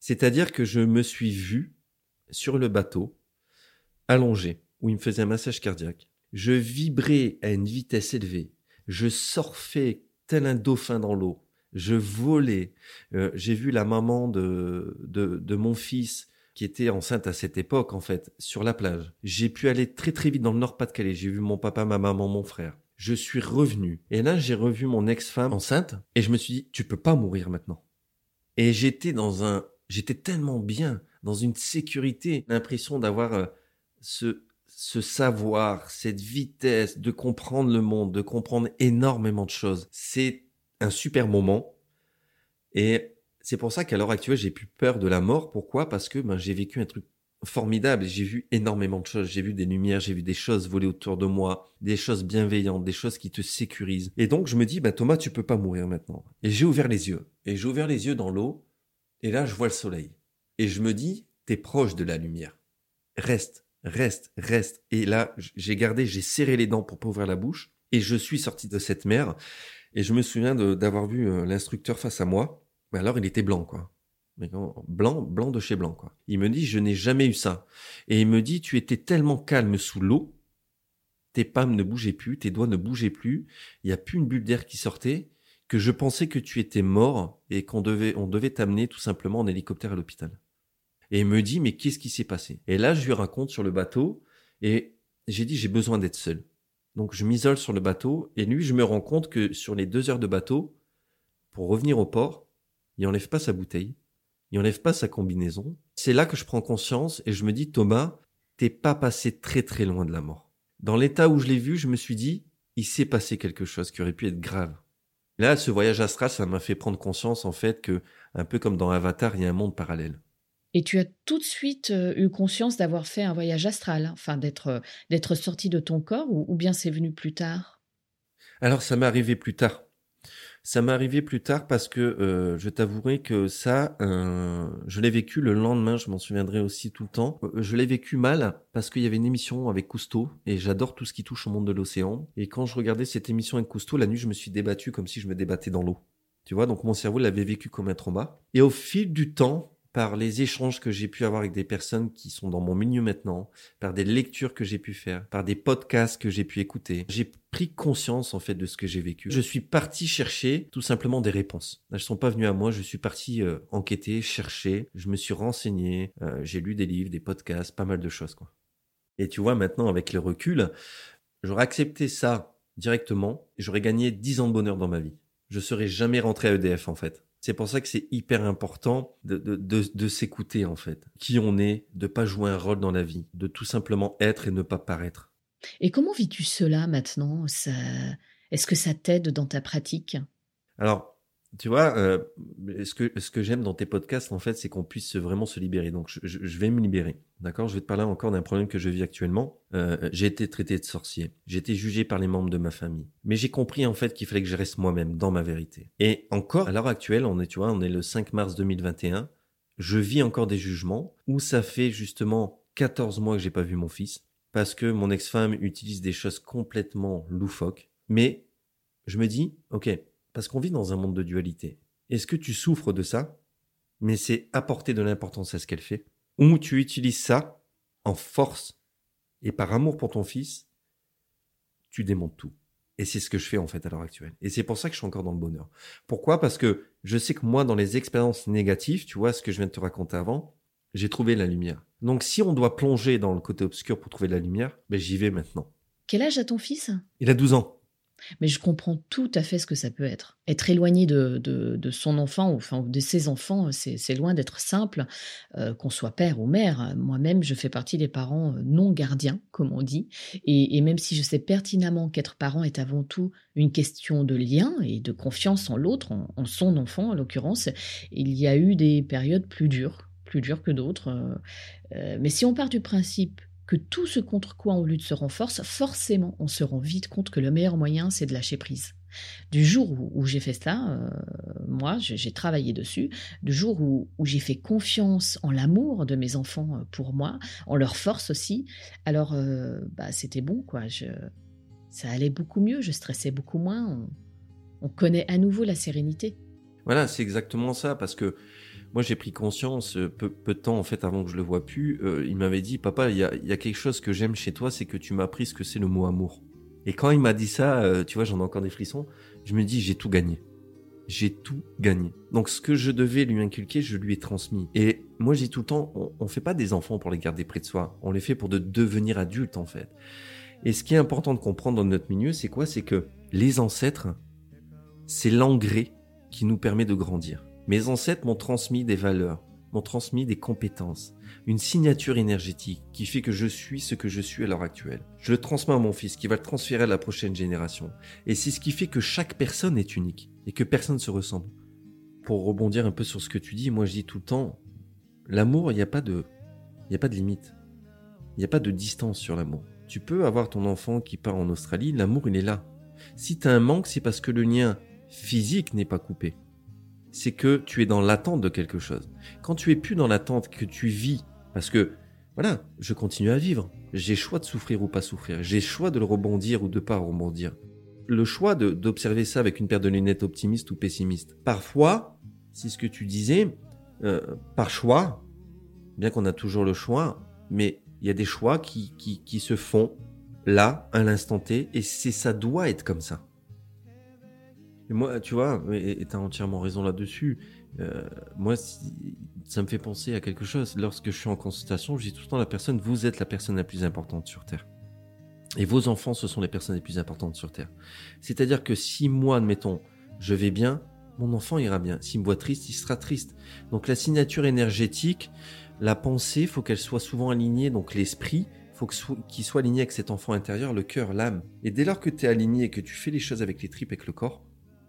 C'est-à-dire que je me suis vu sur le bateau, allongé, où il me faisait un massage cardiaque. Je vibrais à une vitesse élevée. Je surfais tel un dauphin dans l'eau. Je volais. Euh, j'ai vu la maman de, de, de mon fils qui était enceinte à cette époque, en fait, sur la plage. J'ai pu aller très très vite dans le Nord-Pas-de-Calais. J'ai vu mon papa, ma maman, mon frère. Je suis revenu. Et là, j'ai revu mon ex-femme enceinte et je me suis dit, tu peux pas mourir maintenant. Et j'étais dans un, j'étais tellement bien, dans une sécurité, l'impression d'avoir euh, ce, ce savoir, cette vitesse, de comprendre le monde, de comprendre énormément de choses. C'est un super moment. Et c'est pour ça qu'à l'heure actuelle, j'ai plus peur de la mort. Pourquoi? Parce que ben, j'ai vécu un truc formidable j'ai vu énormément de choses. J'ai vu des lumières, j'ai vu des choses voler autour de moi, des choses bienveillantes, des choses qui te sécurisent. Et donc je me dis, bah Thomas, tu peux pas mourir maintenant. Et j'ai ouvert les yeux. Et j'ai ouvert les yeux dans l'eau. Et là, je vois le soleil. Et je me dis, t'es proche de la lumière. Reste, reste, reste. Et là, j'ai gardé, j'ai serré les dents pour pas ouvrir la bouche. Et je suis sorti de cette mer. Et je me souviens d'avoir vu euh, l'instructeur face à moi. Mais alors, il était blanc, quoi blanc, blanc de chez blanc, quoi. Il me dit, je n'ai jamais eu ça. Et il me dit, tu étais tellement calme sous l'eau, tes palmes ne bougeaient plus, tes doigts ne bougeaient plus, il n'y a plus une bulle d'air qui sortait, que je pensais que tu étais mort et qu'on devait, on devait t'amener tout simplement en hélicoptère à l'hôpital. Et il me dit, mais qu'est-ce qui s'est passé? Et là, je lui raconte sur le bateau et j'ai dit, j'ai besoin d'être seul. Donc, je m'isole sur le bateau et lui, je me rends compte que sur les deux heures de bateau, pour revenir au port, il enlève pas sa bouteille, il enlève pas sa combinaison. C'est là que je prends conscience et je me dis, Thomas, t'es pas passé très très loin de la mort. Dans l'état où je l'ai vu, je me suis dit, il s'est passé quelque chose qui aurait pu être grave. Là, ce voyage astral, ça m'a fait prendre conscience en fait que, un peu comme dans Avatar, il y a un monde parallèle. Et tu as tout de suite euh, eu conscience d'avoir fait un voyage astral, hein, enfin d'être euh, d'être sorti de ton corps, ou, ou bien c'est venu plus tard? Alors, ça m'est arrivé plus tard. Ça m'est arrivé plus tard parce que euh, je t'avouerai que ça, euh, je l'ai vécu le lendemain, je m'en souviendrai aussi tout le temps. Euh, je l'ai vécu mal parce qu'il y avait une émission avec Cousteau et j'adore tout ce qui touche au monde de l'océan. Et quand je regardais cette émission avec Cousteau, la nuit, je me suis débattu comme si je me débattais dans l'eau. Tu vois, donc mon cerveau l'avait vécu comme un trauma. Et au fil du temps, par les échanges que j'ai pu avoir avec des personnes qui sont dans mon milieu maintenant, par des lectures que j'ai pu faire, par des podcasts que j'ai pu écouter. J'ai pris conscience en fait de ce que j'ai vécu. Je suis parti chercher tout simplement des réponses. Elles sont pas venues à moi, je suis parti euh, enquêter, chercher, je me suis renseigné, euh, j'ai lu des livres, des podcasts, pas mal de choses quoi. Et tu vois maintenant avec le recul, j'aurais accepté ça directement j'aurais gagné 10 ans de bonheur dans ma vie. Je serais jamais rentré à EDF en fait. C'est pour ça que c'est hyper important de, de, de, de s'écouter en fait. Qui on est, de pas jouer un rôle dans la vie, de tout simplement être et ne pas paraître. Et comment vis-tu cela maintenant? Ça... Est-ce que ça t'aide dans ta pratique? Alors, tu vois, euh, ce que, ce que j'aime dans tes podcasts, en fait, c'est qu'on puisse vraiment se libérer. Donc, je, je, vais me libérer. D'accord? Je vais te parler encore d'un problème que je vis actuellement. Euh, j'ai été traité de sorcier. J'ai été jugé par les membres de ma famille. Mais j'ai compris, en fait, qu'il fallait que je reste moi-même, dans ma vérité. Et encore, à l'heure actuelle, on est, tu vois, on est le 5 mars 2021. Je vis encore des jugements où ça fait justement 14 mois que j'ai pas vu mon fils parce que mon ex-femme utilise des choses complètement loufoques. Mais je me dis, ok, parce qu'on vit dans un monde de dualité. Est-ce que tu souffres de ça, mais c'est apporter de l'importance à ce qu'elle fait Ou tu utilises ça en force et par amour pour ton fils, tu démontes tout. Et c'est ce que je fais en fait à l'heure actuelle. Et c'est pour ça que je suis encore dans le bonheur. Pourquoi? Parce que je sais que moi, dans les expériences négatives, tu vois ce que je viens de te raconter avant, j'ai trouvé la lumière. Donc si on doit plonger dans le côté obscur pour trouver la lumière, ben j'y vais maintenant. Quel âge a ton fils? Il a 12 ans. Mais je comprends tout à fait ce que ça peut être. Être éloigné de, de, son enfant, ou enfin de ses enfants, c'est loin d'être simple, euh, qu'on soit père ou mère. Moi-même, je fais partie des parents euh, non gardiens, comme on dit. Et, même si je sais pertinemment qu'être parent est avant tout une question de lien et de confiance en l'autre, en, son enfant en l'occurrence, il y a eu des périodes plus dures, plus dures que d'autres. Euh, euh mais si on part du principe que tout ce contre quoi on lutte se renforce, forcément on se rend vite compte que le meilleur moyen c'est de lâcher prise. Du jour où, j'ai fait ça, euh, moi j'ai travaillé dessus, du jour où, j'ai fait confiance en l'amour de mes enfants euh, pour moi, en leur force aussi, alors euh, bah, c'était bon quoi. Je, ça allait beaucoup mieux, je stressais beaucoup moins, on connaît à nouveau la sérénité. Voilà, c'est exactement ça, parce que moi j'ai pris conscience peu, peu, de temps en fait avant que je le vois plus. Euh, il m'avait dit papa, il y a, y a, quelque chose que j'aime chez toi, c'est que tu m'as appris ce que c'est le mot amour. Et quand il m'a dit ça, euh, tu vois, j'en ai encore des frissons. Je me dis j'ai tout gagné. J'ai tout gagné. Donc ce que je devais lui inculquer, je lui ai transmis. Et moi dis tout le temps, on, on fait pas des enfants pour les garder près de soi. On les fait pour de devenir adultes en fait. Et ce qui est important de comprendre dans notre milieu, c'est quoi? C'est que les ancêtres, c'est l'engrais qui nous permet de grandir. Mes ancêtres m'ont transmis des valeurs, m'ont transmis des compétences, une signature énergétique qui fait que je suis ce que je suis à l'heure actuelle. Je le transmets à mon fils qui va le transférer à la prochaine génération. Et c'est ce qui fait que chaque personne est unique et que personne ne se ressemble. Pour rebondir un peu sur ce que tu dis, moi je dis tout le temps, l'amour, il n'y a pas de, il n'y a pas de limite. Il n'y a pas de distance sur l'amour. Tu peux avoir ton enfant qui part en Australie, l'amour il est là. Si tu as un manque, c'est parce que le lien physique n'est pas coupé c'est que tu es dans l'attente de quelque chose. Quand tu es plus dans l'attente, que tu vis, parce que, voilà, je continue à vivre. J'ai choix de souffrir ou pas souffrir. J'ai choix de le rebondir ou de pas rebondir. Le choix d'observer ça avec une paire de lunettes optimiste ou pessimiste. Parfois, c'est ce que tu disais, euh, par choix, bien qu'on a toujours le choix, mais il y a des choix qui, qui, qui se font là, à l'instant T, et c'est ça doit être comme ça. Et moi, tu vois, et tu as entièrement raison là-dessus. Euh, moi, ça me fait penser à quelque chose. Lorsque je suis en consultation, je dis tout le temps à la personne, vous êtes la personne la plus importante sur Terre. Et vos enfants, ce sont les personnes les plus importantes sur Terre. C'est-à-dire que si moi, admettons, je vais bien, mon enfant ira bien. S'il me voit triste, il sera triste. Donc la signature énergétique, la pensée, faut qu'elle soit souvent alignée, donc l'esprit, faut qu'il soit aligné avec cet enfant intérieur, le cœur, l'âme. Et dès lors que tu es aligné et que tu fais les choses avec les tripes, avec le corps,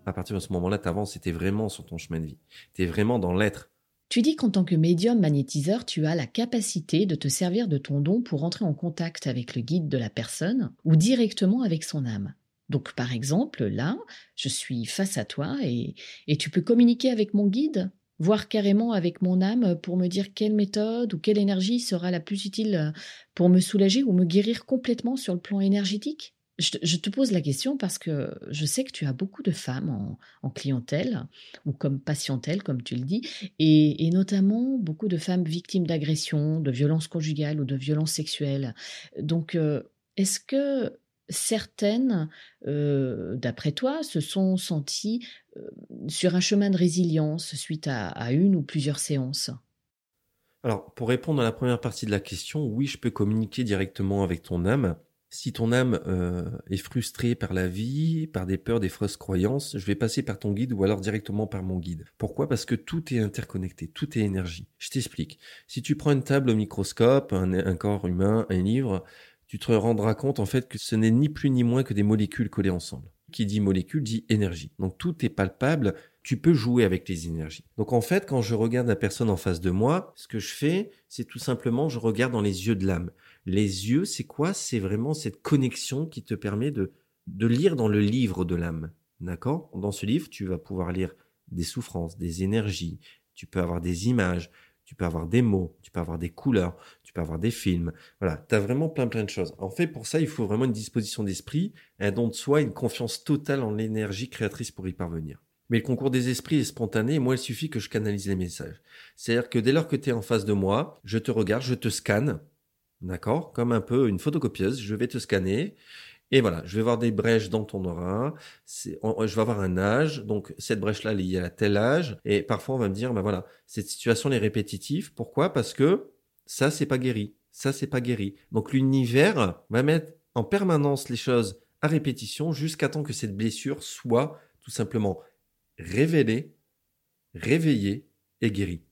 À partir de ce moment-là, tu avances tu es vraiment sur ton chemin de vie. Tu es vraiment dans l'être. Tu dis qu'en tant que médium magnétiseur, tu as la capacité de te servir de ton don pour entrer en contact avec le guide de la personne ou directement avec son âme. Donc par exemple, là, je suis face à toi et, et tu peux communiquer avec mon guide voir carrément avec mon âme pour me dire quelle méthode ou quelle énergie sera la plus utile pour me soulager ou me guérir complètement sur le plan énergétique? Je, te pose la question parce que je sais que tu as beaucoup de femmes en, clientèle ou comme patientèle, comme tu le dis, et, notamment beaucoup de femmes victimes d'agressions, de violences conjugales ou de violences sexuelles. Donc, euh, est-ce que certaines, euh, d'après toi, se sont senties euh, sur un chemin de résilience suite à, une ou plusieurs séances? Alors, pour répondre à la première partie de la question, oui, je peux communiquer directement avec ton âme. Si ton âme euh, est frustrée par la vie, par des peurs, des fausses croyances, je vais passer par ton guide ou alors directement par mon guide. Pourquoi? Parce que tout est interconnecté, tout est énergie. Je t'explique. Si tu prends une table au microscope, un corps humain, un livre, tu te rendras compte en fait que ce n'est ni plus ni moins que des molécules collées ensemble. Qui dit molécule dit énergie. Donc tout est palpable, tu peux jouer avec les énergies. Donc en fait, quand je regarde la personne en face de moi, ce que je fais, c'est tout simplement, je regarde dans les yeux de l'âme. Les yeux, c'est quoi? C'est vraiment cette connexion qui te permet de, de lire dans le livre de l'âme. D'accord? Dans ce livre, tu vas pouvoir lire des souffrances, des énergies, tu peux avoir des images, tu peux avoir des mots, tu peux avoir des couleurs, tu peux avoir des films. Voilà, tu as vraiment plein plein de choses. En fait, pour ça, il faut vraiment une disposition d'esprit, un don de soi, une confiance totale en l'énergie créatrice pour y parvenir. Mais le concours des esprits est spontané, moi il suffit que je canalise les messages. C'est-à-dire que dès lors que tu es en face de moi, je te regarde, je te scanne, d'accord? Comme un peu une photocopieuse, je vais te scanner, et voilà, je vais voir des brèches dans ton aura. je vais avoir un âge, donc cette brèche-là liée à tel âge. Et parfois, on va me dire, ben voilà, cette situation est répétitive. Pourquoi? Parce que ça, c'est pas guéri. Ça, c'est pas guéri. Donc l'univers va mettre en permanence les choses à répétition jusqu'à temps que cette blessure soit tout simplement révélée, réveillée et guérie.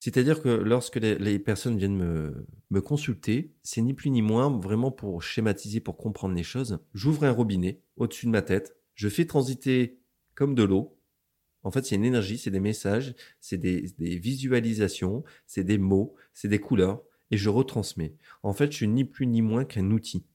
C'est-à-dire que lorsque les, personnes viennent me, me consulter, c'est ni plus ni moins vraiment pour schématiser, pour comprendre les choses. J'ouvre un robinet au-dessus de ma tête, je fais transiter comme de l'eau. En fait, c'est une énergie, c'est des messages, c'est des, des visualisations, c'est des mots, c'est des couleurs, et je retransmets. En fait, je suis ni plus ni moins qu'un outil.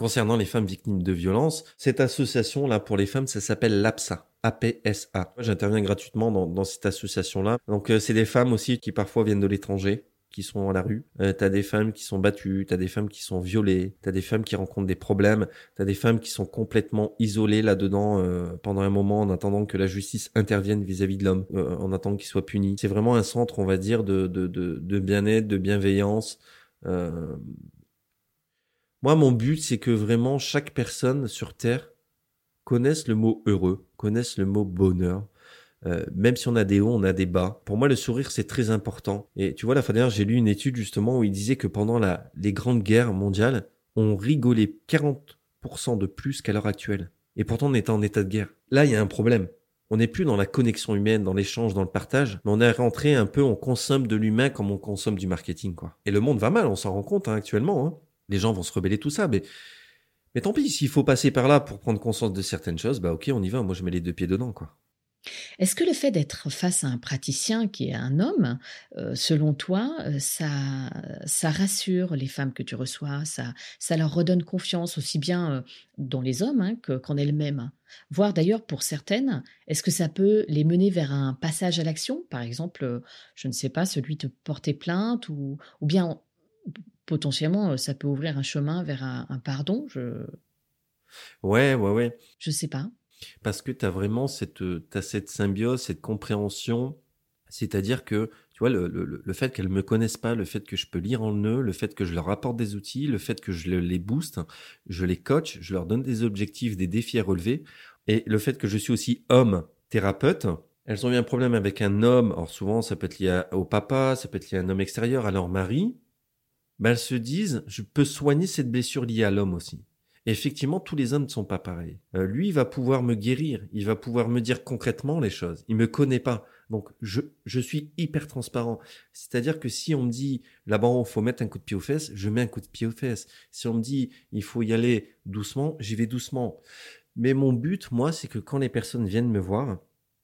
Concernant les femmes victimes de violences, cette association-là pour les femmes, ça s'appelle l'APSA. APSA. J'interviens gratuitement dans, cette association-là. Donc euh, c'est des femmes aussi qui parfois viennent de l'étranger qui sont à la rue, euh, t'as des femmes qui sont battues, t'as des femmes qui sont violées, t'as des femmes qui rencontrent des problèmes, t'as des femmes qui sont complètement isolées là-dedans euh, pendant un moment en attendant que la justice intervienne vis-à-vis de l'homme, en attendant qu'il soit puni. C'est vraiment un centre, on va dire, de, de, de, de bien-être, de bienveillance. Moi, mon but, c'est que vraiment chaque personne sur Terre connaisse le mot heureux, connaisse le mot bonheur. Euh, même si on a des hauts, on a des bas. Pour moi, le sourire, c'est très important. Et tu vois, la fois dernière, j'ai lu une étude justement où il disait que pendant la, les grandes guerres mondiales, on rigolait 40% de plus qu'à l'heure actuelle. Et pourtant, on était en état de guerre. Là, il y a un problème. On n'est plus dans la connexion humaine, dans l'échange, dans le partage, mais on est rentré un peu, on consomme de l'humain comme on consomme du marketing, quoi. Et le monde va mal, on s'en rend compte hein, actuellement. Hein les gens vont se rebeller tout ça, mais mais tant pis, s'il faut passer par là pour prendre conscience de certaines choses, bah ok, on y va. Moi, je mets les deux pieds dedans, quoi. Est-ce que le fait d'être face à un praticien qui est un homme, euh, selon toi, euh, ça, ça rassure les femmes que tu reçois, ça, ça leur redonne confiance aussi bien euh, dans les hommes hein, qu'en elles-mêmes? Voire d'ailleurs pour certaines, est-ce que ça peut les mener vers un passage à l'action? Par exemple, je ne sais pas, celui de porter plainte ou, ou bien potentiellement, euh, ça peut ouvrir un chemin vers un, pardon. Je... Ouais, ouais, ouais. Je sais pas. Parce que tu as vraiment cette, as cette symbiose, cette compréhension. C'est-à-dire que, tu vois, le, le, fait qu'elles me connaissent pas, le fait que je peux lire en eux, le fait que je leur apporte des outils, le fait que je les booste, je les coach, je leur donne des objectifs, des défis à relever, et le fait que je suis aussi homme thérapeute, elles ont eu un problème avec un homme, alors souvent ça peut être lié au papa, ça peut être lié à un homme extérieur, à leur mari, ben elles se disent, je peux soigner cette blessure liée à l'homme aussi. Effectivement, tous les hommes ne sont pas pareils. Euh, lui, il va pouvoir me guérir, il va pouvoir me dire concrètement les choses. Il me connaît pas, donc je, je suis hyper transparent. C'est-à-dire que si on me dit là-bas, il faut mettre un coup de pied aux fesses, je mets un coup de pied aux fesses. Si on me dit il faut y aller doucement, j'y vais doucement. Mais mon but, moi, c'est que quand les personnes viennent me voir,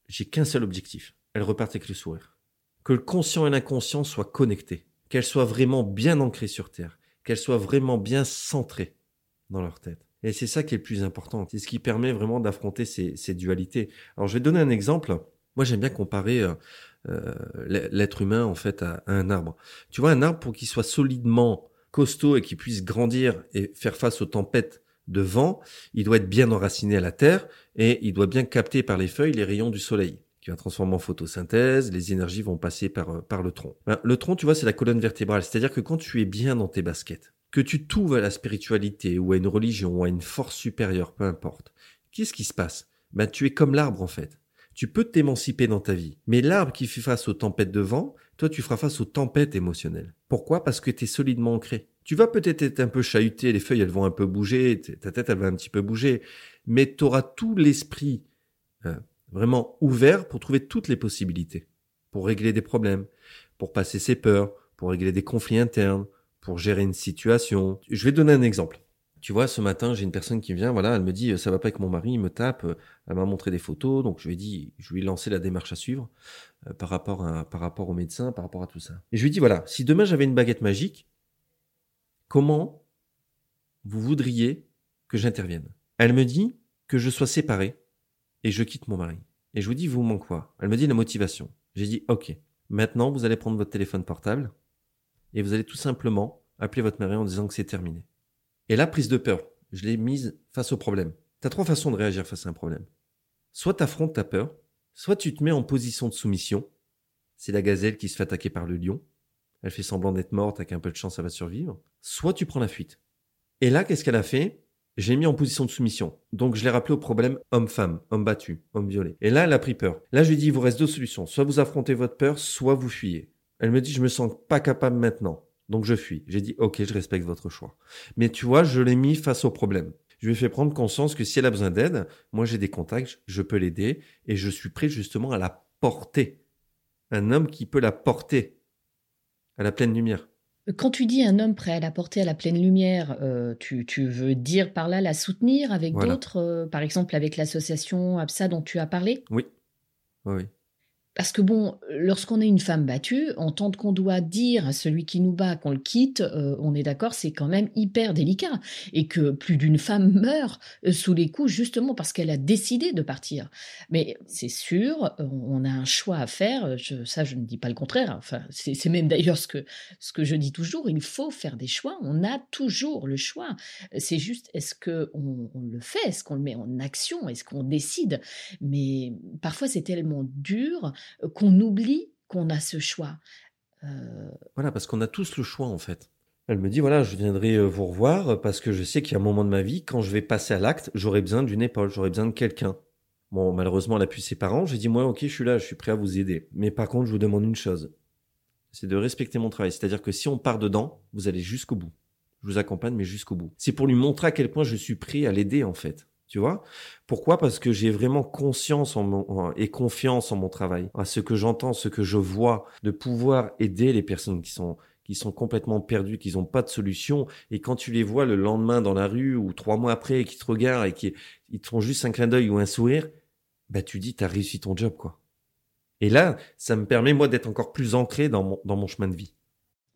j'ai qu'un seul objectif. Elles repartent avec le sourire. Que le conscient et l'inconscient soient connectés. Qu'elles soient vraiment bien ancrées sur Terre. Qu'elles soient vraiment bien centrées dans leur tête. Et c'est ça qui est le plus important. C'est ce qui permet vraiment d'affronter ces, dualités. Alors, je vais donner un exemple. Moi, j'aime bien comparer euh, euh l'être humain, en fait, à, à, un arbre. Tu vois, un arbre, pour qu'il soit solidement costaud et qu'il puisse grandir et faire face aux tempêtes de vent, il doit être bien enraciné à la terre et il doit bien capter par les feuilles les rayons du soleil qui va transformer en photosynthèse, les énergies vont passer par, euh, par le tronc. Ben, le tronc, tu vois, c'est la colonne vertébrale, c'est-à-dire que quand tu es bien dans tes baskets, que tu t'ouvres à la spiritualité ou à une religion ou à une force supérieure, peu importe, qu'est-ce qui se passe? Ben tu es comme l'arbre en fait. Tu peux t'émanciper dans ta vie, mais l'arbre qui fait face aux tempêtes de vent, toi tu feras face aux tempêtes émotionnelles. Pourquoi? Parce que tu es solidement ancré. Tu vas peut-être être un peu chahuté, les feuilles elles vont un peu bouger, ta tête elle va un petit peu bouger, mais tu auras tout l'esprit euh, vraiment ouvert pour trouver toutes les possibilités, pour régler des problèmes, pour passer ses peurs, pour régler des conflits internes, pour gérer une situation. Je vais donner un exemple. Tu vois, ce matin, j'ai une personne qui vient, voilà, elle me dit, ça va pas avec mon mari, il me tape, elle m'a montré des photos, donc je lui ai dit, je lui ai lancé la démarche à suivre euh, par rapport à, par rapport au médecin, par rapport à tout ça. Et je lui ai dit, voilà, si demain j'avais une baguette magique, comment vous voudriez que j'intervienne? Elle me dit que je sois séparé et je quitte mon mari. Et je vous dis, vous manque quoi? Elle me dit la motivation. J'ai dit, ok, maintenant vous allez prendre votre téléphone portable et vous allez tout simplement appeler votre mari en disant que c'est terminé. Et la prise de peur, je l'ai mise face au problème. Tu as trois façons de réagir face à un problème. Soit tu affrontes ta peur, soit tu te mets en position de soumission. C'est la gazelle qui se fait attaquer par le lion. Elle fait semblant d'être morte, avec un peu de chance, elle va survivre. Soit tu prends la fuite. Et là, qu'est-ce qu'elle a fait? J'ai mis en position de soumission. Donc, je l'ai rappelé au problème homme-femme, homme battu, homme violé. Et là, elle a pris peur. Là, je lui ai il vous reste deux solutions. Soit vous affrontez votre peur, soit vous fuyez. Elle me dit, je me sens pas capable maintenant. Donc, je fuis. J'ai dit, ok, je respecte votre choix. Mais tu vois, je l'ai mis face au problème. Je lui ai fait prendre conscience que si elle a besoin d'aide, moi j'ai des contacts, je peux l'aider et je suis prêt justement à la porter. Un homme qui peut la porter à la pleine lumière. Quand tu dis un homme prêt à la porter à la pleine lumière, euh, tu, tu, veux dire par là la soutenir avec d'autres, euh, par exemple avec l'association APSA dont tu as parlé? Oui. Oui. Parce que bon, lorsqu'on est une femme battue, en tant qu'on doit dire à celui qui nous bat qu'on le quitte, euh, on est d'accord, c'est quand même hyper délicat. Et que plus d'une femme meurt euh, sous les coups justement parce qu'elle a décidé de partir. Mais c'est sûr, on a un choix à faire. Je, ça, je ne dis pas le contraire. Enfin, c'est même d'ailleurs ce que, ce que je dis toujours. Il faut faire des choix. On a toujours le choix. C'est juste, est-ce qu'on on le fait Est-ce qu'on le met en action Est-ce qu'on décide? Mais parfois, c'est tellement dur qu'on oublie qu'on a ce choix. Euh, voilà, parce qu'on a tous le choix en fait. Elle me dit voilà, je viendrai euh, vous revoir parce que je sais qu'il y a un moment de ma vie, quand je vais passer à l'acte, j'aurai besoin d'une épaule, j'aurai besoin de quelqu'un. Bon, malheureusement, elle a pu ses parents. J'ai dit moi, ok, je suis là, je suis prêt à vous aider. Mais par contre, je vous demande une chose, c'est de respecter mon travail. C'est-à-dire que si on part dedans, vous allez jusqu'au bout. Je vous accompagne, mais jusqu'au bout. C'est pour lui montrer à quel point je suis prêt à l'aider en fait. Tu vois Pourquoi? Parce que j'ai vraiment conscience en et confiance en mon travail, à ce que j'entends, ce que je vois, de pouvoir aider les personnes qui sont complètement perdues, qui n'ont pas de solution, et quand tu les vois le lendemain dans la rue ou trois mois après, et qui te regardent et qui ils te font juste un clin d'œil ou un sourire, bah tu dis t'as réussi ton job quoi. Et là, ça me permet moi d'être encore plus ancré dans mon chemin de vie.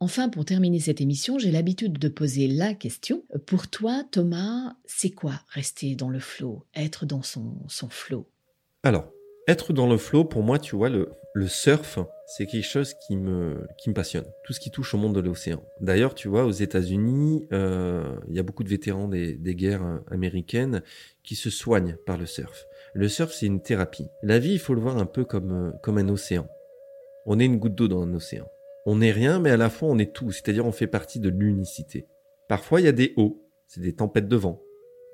Enfin, pour terminer cette émission, j'ai l'habitude de poser la question. Pour toi, Thomas, c'est quoi rester dans le flot, être dans son, son flot Alors, être dans le flot, pour moi, tu vois, le, le surf, c'est quelque chose qui me, qui me passionne. Tout ce qui touche au monde de l'océan. D'ailleurs, tu vois, aux États-Unis, euh, il y a beaucoup de vétérans des, des guerres américaines qui se soignent par le surf. Le surf, c'est une thérapie. La vie, il faut le voir un peu comme, comme un océan. On est une goutte d'eau dans un océan. On n'est rien, mais à la fois on est tout, c'est-à-dire on fait partie de l'unicité. Parfois il y a des hauts, c'est des tempêtes de vent,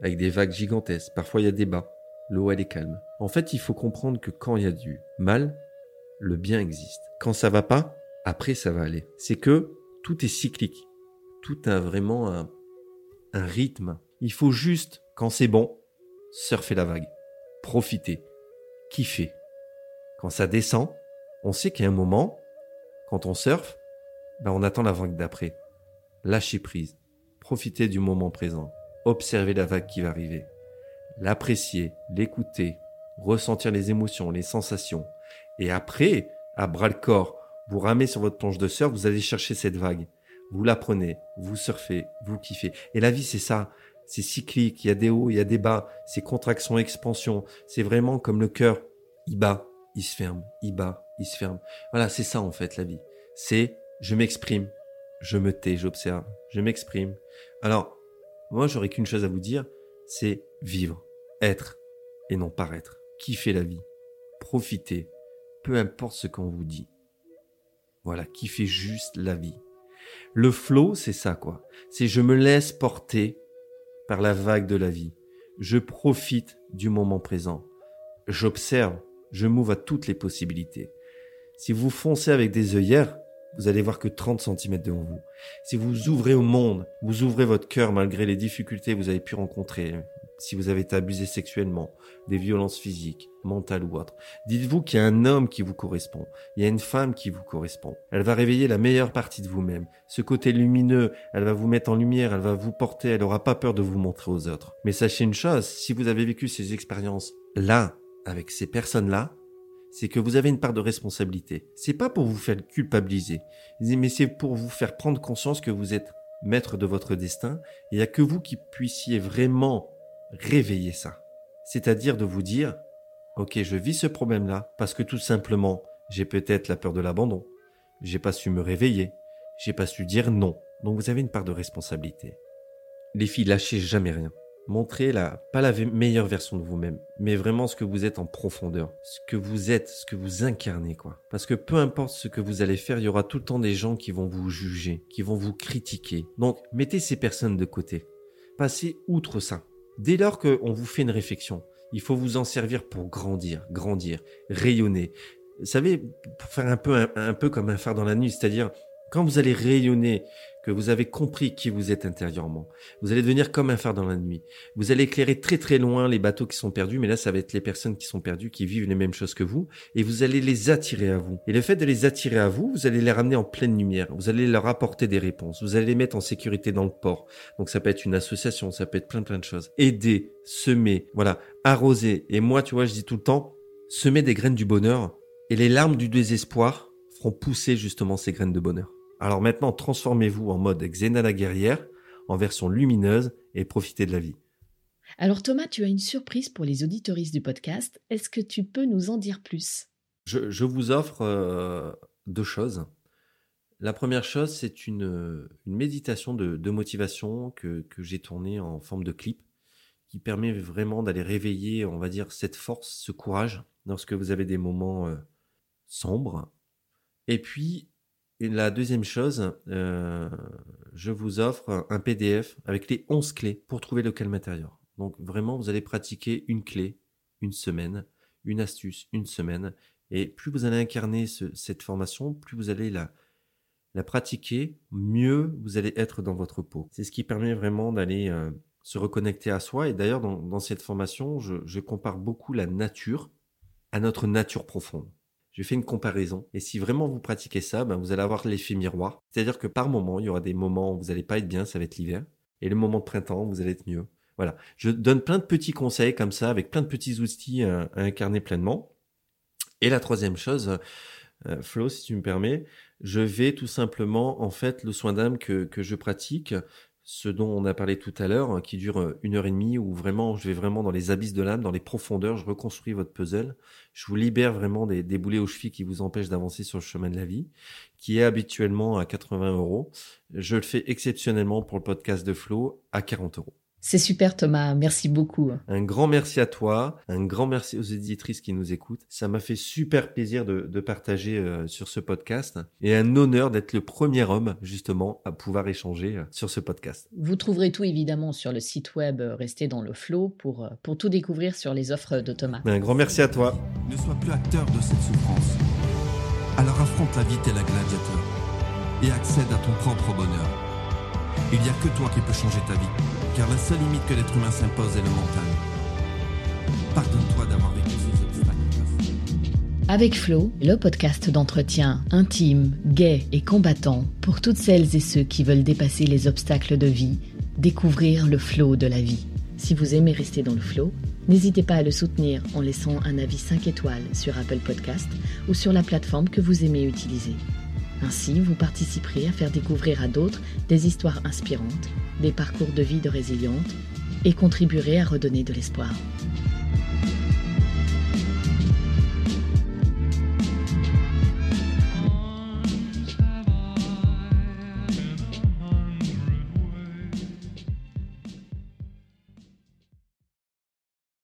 avec des vagues gigantesques. Parfois il y a des bas, l'eau elle est calme. En fait, il faut comprendre que quand il y a du mal, le bien existe. Quand ça va pas, après ça va aller. C'est que tout est cyclique. Tout a vraiment un, un rythme. Il faut juste, quand c'est bon, surfer la vague. Profiter. Kiffer. Quand ça descend, on sait a un moment, quand on surfe, ben on attend la vague d'après. Lâcher prise. Profiter du moment présent. Observer la vague qui va arriver. l'apprécier, l'écouter, ressentir les émotions, les sensations. Et après, à bras le corps, vous ramez sur votre planche de surf, vous allez chercher cette vague. Vous la prenez, vous surfez, vous kiffez. Et la vie, c'est ça. C'est cyclique, il y a des hauts, il y a des bas, c'est contraction, expansion. C'est vraiment comme le cœur. Il bat, il se ferme, il bat, il se ferme. Voilà, c'est ça en fait la vie. C'est je m'exprime, je me tais, j'observe, je m'exprime. Alors, moi, j'aurais qu'une chose à vous dire, c'est vivre, être et non paraître. Kiffer la vie, profiter, peu importe ce qu'on vous dit. Voilà, kiffer juste la vie. Le flow, c'est ça quoi. C'est je me laisse porter par la vague de la vie. Je profite du moment présent. J'observe, je m'ouvre à toutes les possibilités. Si vous foncez avec des œillères, vous allez voir que 30 cm devant vous. Si vous ouvrez au monde, vous ouvrez votre cœur malgré les difficultés que vous avez pu rencontrer, si vous avez été abusé sexuellement, des violences physiques, mentales ou autres, dites-vous qu'il y a un homme qui vous correspond, il y a une femme qui vous correspond. Elle va réveiller la meilleure partie de vous-même. Ce côté lumineux, elle va vous mettre en lumière, elle va vous porter, elle aura pas peur de vous montrer aux autres. Mais sachez une chose, si vous avez vécu ces expériences là, avec ces personnes-là, c'est que vous avez une part de responsabilité. C'est pas pour vous faire culpabiliser, mais c'est pour vous faire prendre conscience que vous êtes maître de votre destin et il n'y a que vous qui puissiez vraiment réveiller ça. C'est-à-dire de vous dire, ok, je vis ce problème-là parce que tout simplement, j'ai peut-être la peur de l'abandon, j'ai pas su me réveiller, j'ai pas su dire non. Donc vous avez une part de responsabilité. Les filles, lâchez jamais rien. Montrez la, pas la meilleure version de vous-même, mais vraiment ce que vous êtes en profondeur, ce que vous êtes, ce que vous incarnez, quoi. Parce que peu importe ce que vous allez faire, il y aura tout le temps des gens qui vont vous juger, qui vont vous critiquer. Donc, mettez ces personnes de côté. Passez outre ça. Dès lors qu'on vous fait une réflexion, il faut vous en servir pour grandir, grandir, rayonner. Vous savez, pour faire un peu, un peu comme un phare dans la nuit, c'est-à-dire, quand vous allez rayonner, que vous avez compris qui vous êtes intérieurement, vous allez devenir comme un phare dans la nuit. Vous allez éclairer très très loin les bateaux qui sont perdus, mais là ça va être les personnes qui sont perdues, qui vivent les mêmes choses que vous, et vous allez les attirer à vous. Et le fait de les attirer à vous, vous allez les ramener en pleine lumière, vous allez leur apporter des réponses, vous allez les mettre en sécurité dans le port. Donc ça peut être une association, ça peut être plein plein de choses. Aider, semer, voilà, arroser. Et moi, tu vois, je dis tout le temps, semer des graines du bonheur, et les larmes du désespoir feront pousser justement ces graines de bonheur. Alors maintenant, transformez-vous en mode Xena la guerrière, en version lumineuse, et profitez de la vie. Alors Thomas, tu as une surprise pour les auditoristes du podcast. Est-ce que tu peux nous en dire plus? Je, vous offre euh, deux choses. La première chose, c'est une, méditation de, motivation que, que j'ai tournée en forme de clip, qui permet vraiment d'aller réveiller, on va dire, cette force, ce courage, lorsque vous avez des moments euh, sombres. Et puis, et la deuxième chose, euh, je vous offre un PDF avec les 11 clés pour trouver le calme intérieur. Donc vraiment, vous allez pratiquer une clé, une semaine, une astuce, une semaine. Et plus vous allez incarner cette formation, plus vous allez la, la pratiquer, mieux vous allez être dans votre peau. C'est ce qui permet vraiment d'aller euh, se reconnecter à soi. Et d'ailleurs, dans, cette formation, je compare beaucoup la nature à notre nature profonde. Je fais une comparaison. Et si vraiment vous pratiquez ça, ben vous allez avoir l'effet miroir. C'est-à-dire que par moment, il y aura des moments où vous n'allez pas être bien, ça va être l'hiver. Et le moment de printemps, vous allez être mieux. Voilà. Je donne plein de petits conseils comme ça, avec plein de petits outils à, incarner pleinement. Et la troisième chose, euh, Flo, si tu me permets, je vais tout simplement, en fait, le soin d'âme que, que je pratique, ce dont on a parlé tout à l'heure, hein, qui dure euh, une heure et demie, où vraiment je vais vraiment dans les abysses de l'âme, dans les profondeurs, je reconstruis votre puzzle, je vous libère vraiment des, des boulets aux chevilles qui vous empêchent d'avancer sur le chemin de la vie, qui est habituellement à 80 euros. Je le fais exceptionnellement pour le podcast de Flo à 40 euros. C'est super Thomas, merci beaucoup. Un grand merci à toi, un grand merci aux éditrices qui nous écoutent. Ça m'a fait super plaisir de, partager euh, sur ce podcast et un honneur d'être le premier homme justement à pouvoir échanger euh, sur ce podcast. Vous trouverez tout évidemment sur le site web euh, Restez dans le flow pour, pour tout découvrir sur les offres de Thomas. Un grand merci à toi. Ne sois plus acteur de cette souffrance. Alors affronte la vie tel un gladiateur et accède à ton propre bonheur. Il n'y a que toi qui peux changer ta vie, car la seule limite que l'être humain s'impose est le mental. Pardonne-toi d'avoir vécu ces obstacles. Avec Flo, le podcast d'entretien intime, gai et combattant pour toutes celles et ceux qui veulent dépasser les obstacles de vie, découvrir le flot de la vie. Si vous aimez rester dans le flow, n'hésitez pas à le soutenir en laissant un avis 5 étoiles sur Apple Podcast ou sur la plateforme que vous aimez utiliser. Ainsi, vous participerez à faire découvrir à d'autres des histoires inspirantes, des parcours de vie de résilientes et contribuerez à redonner de l'espoir.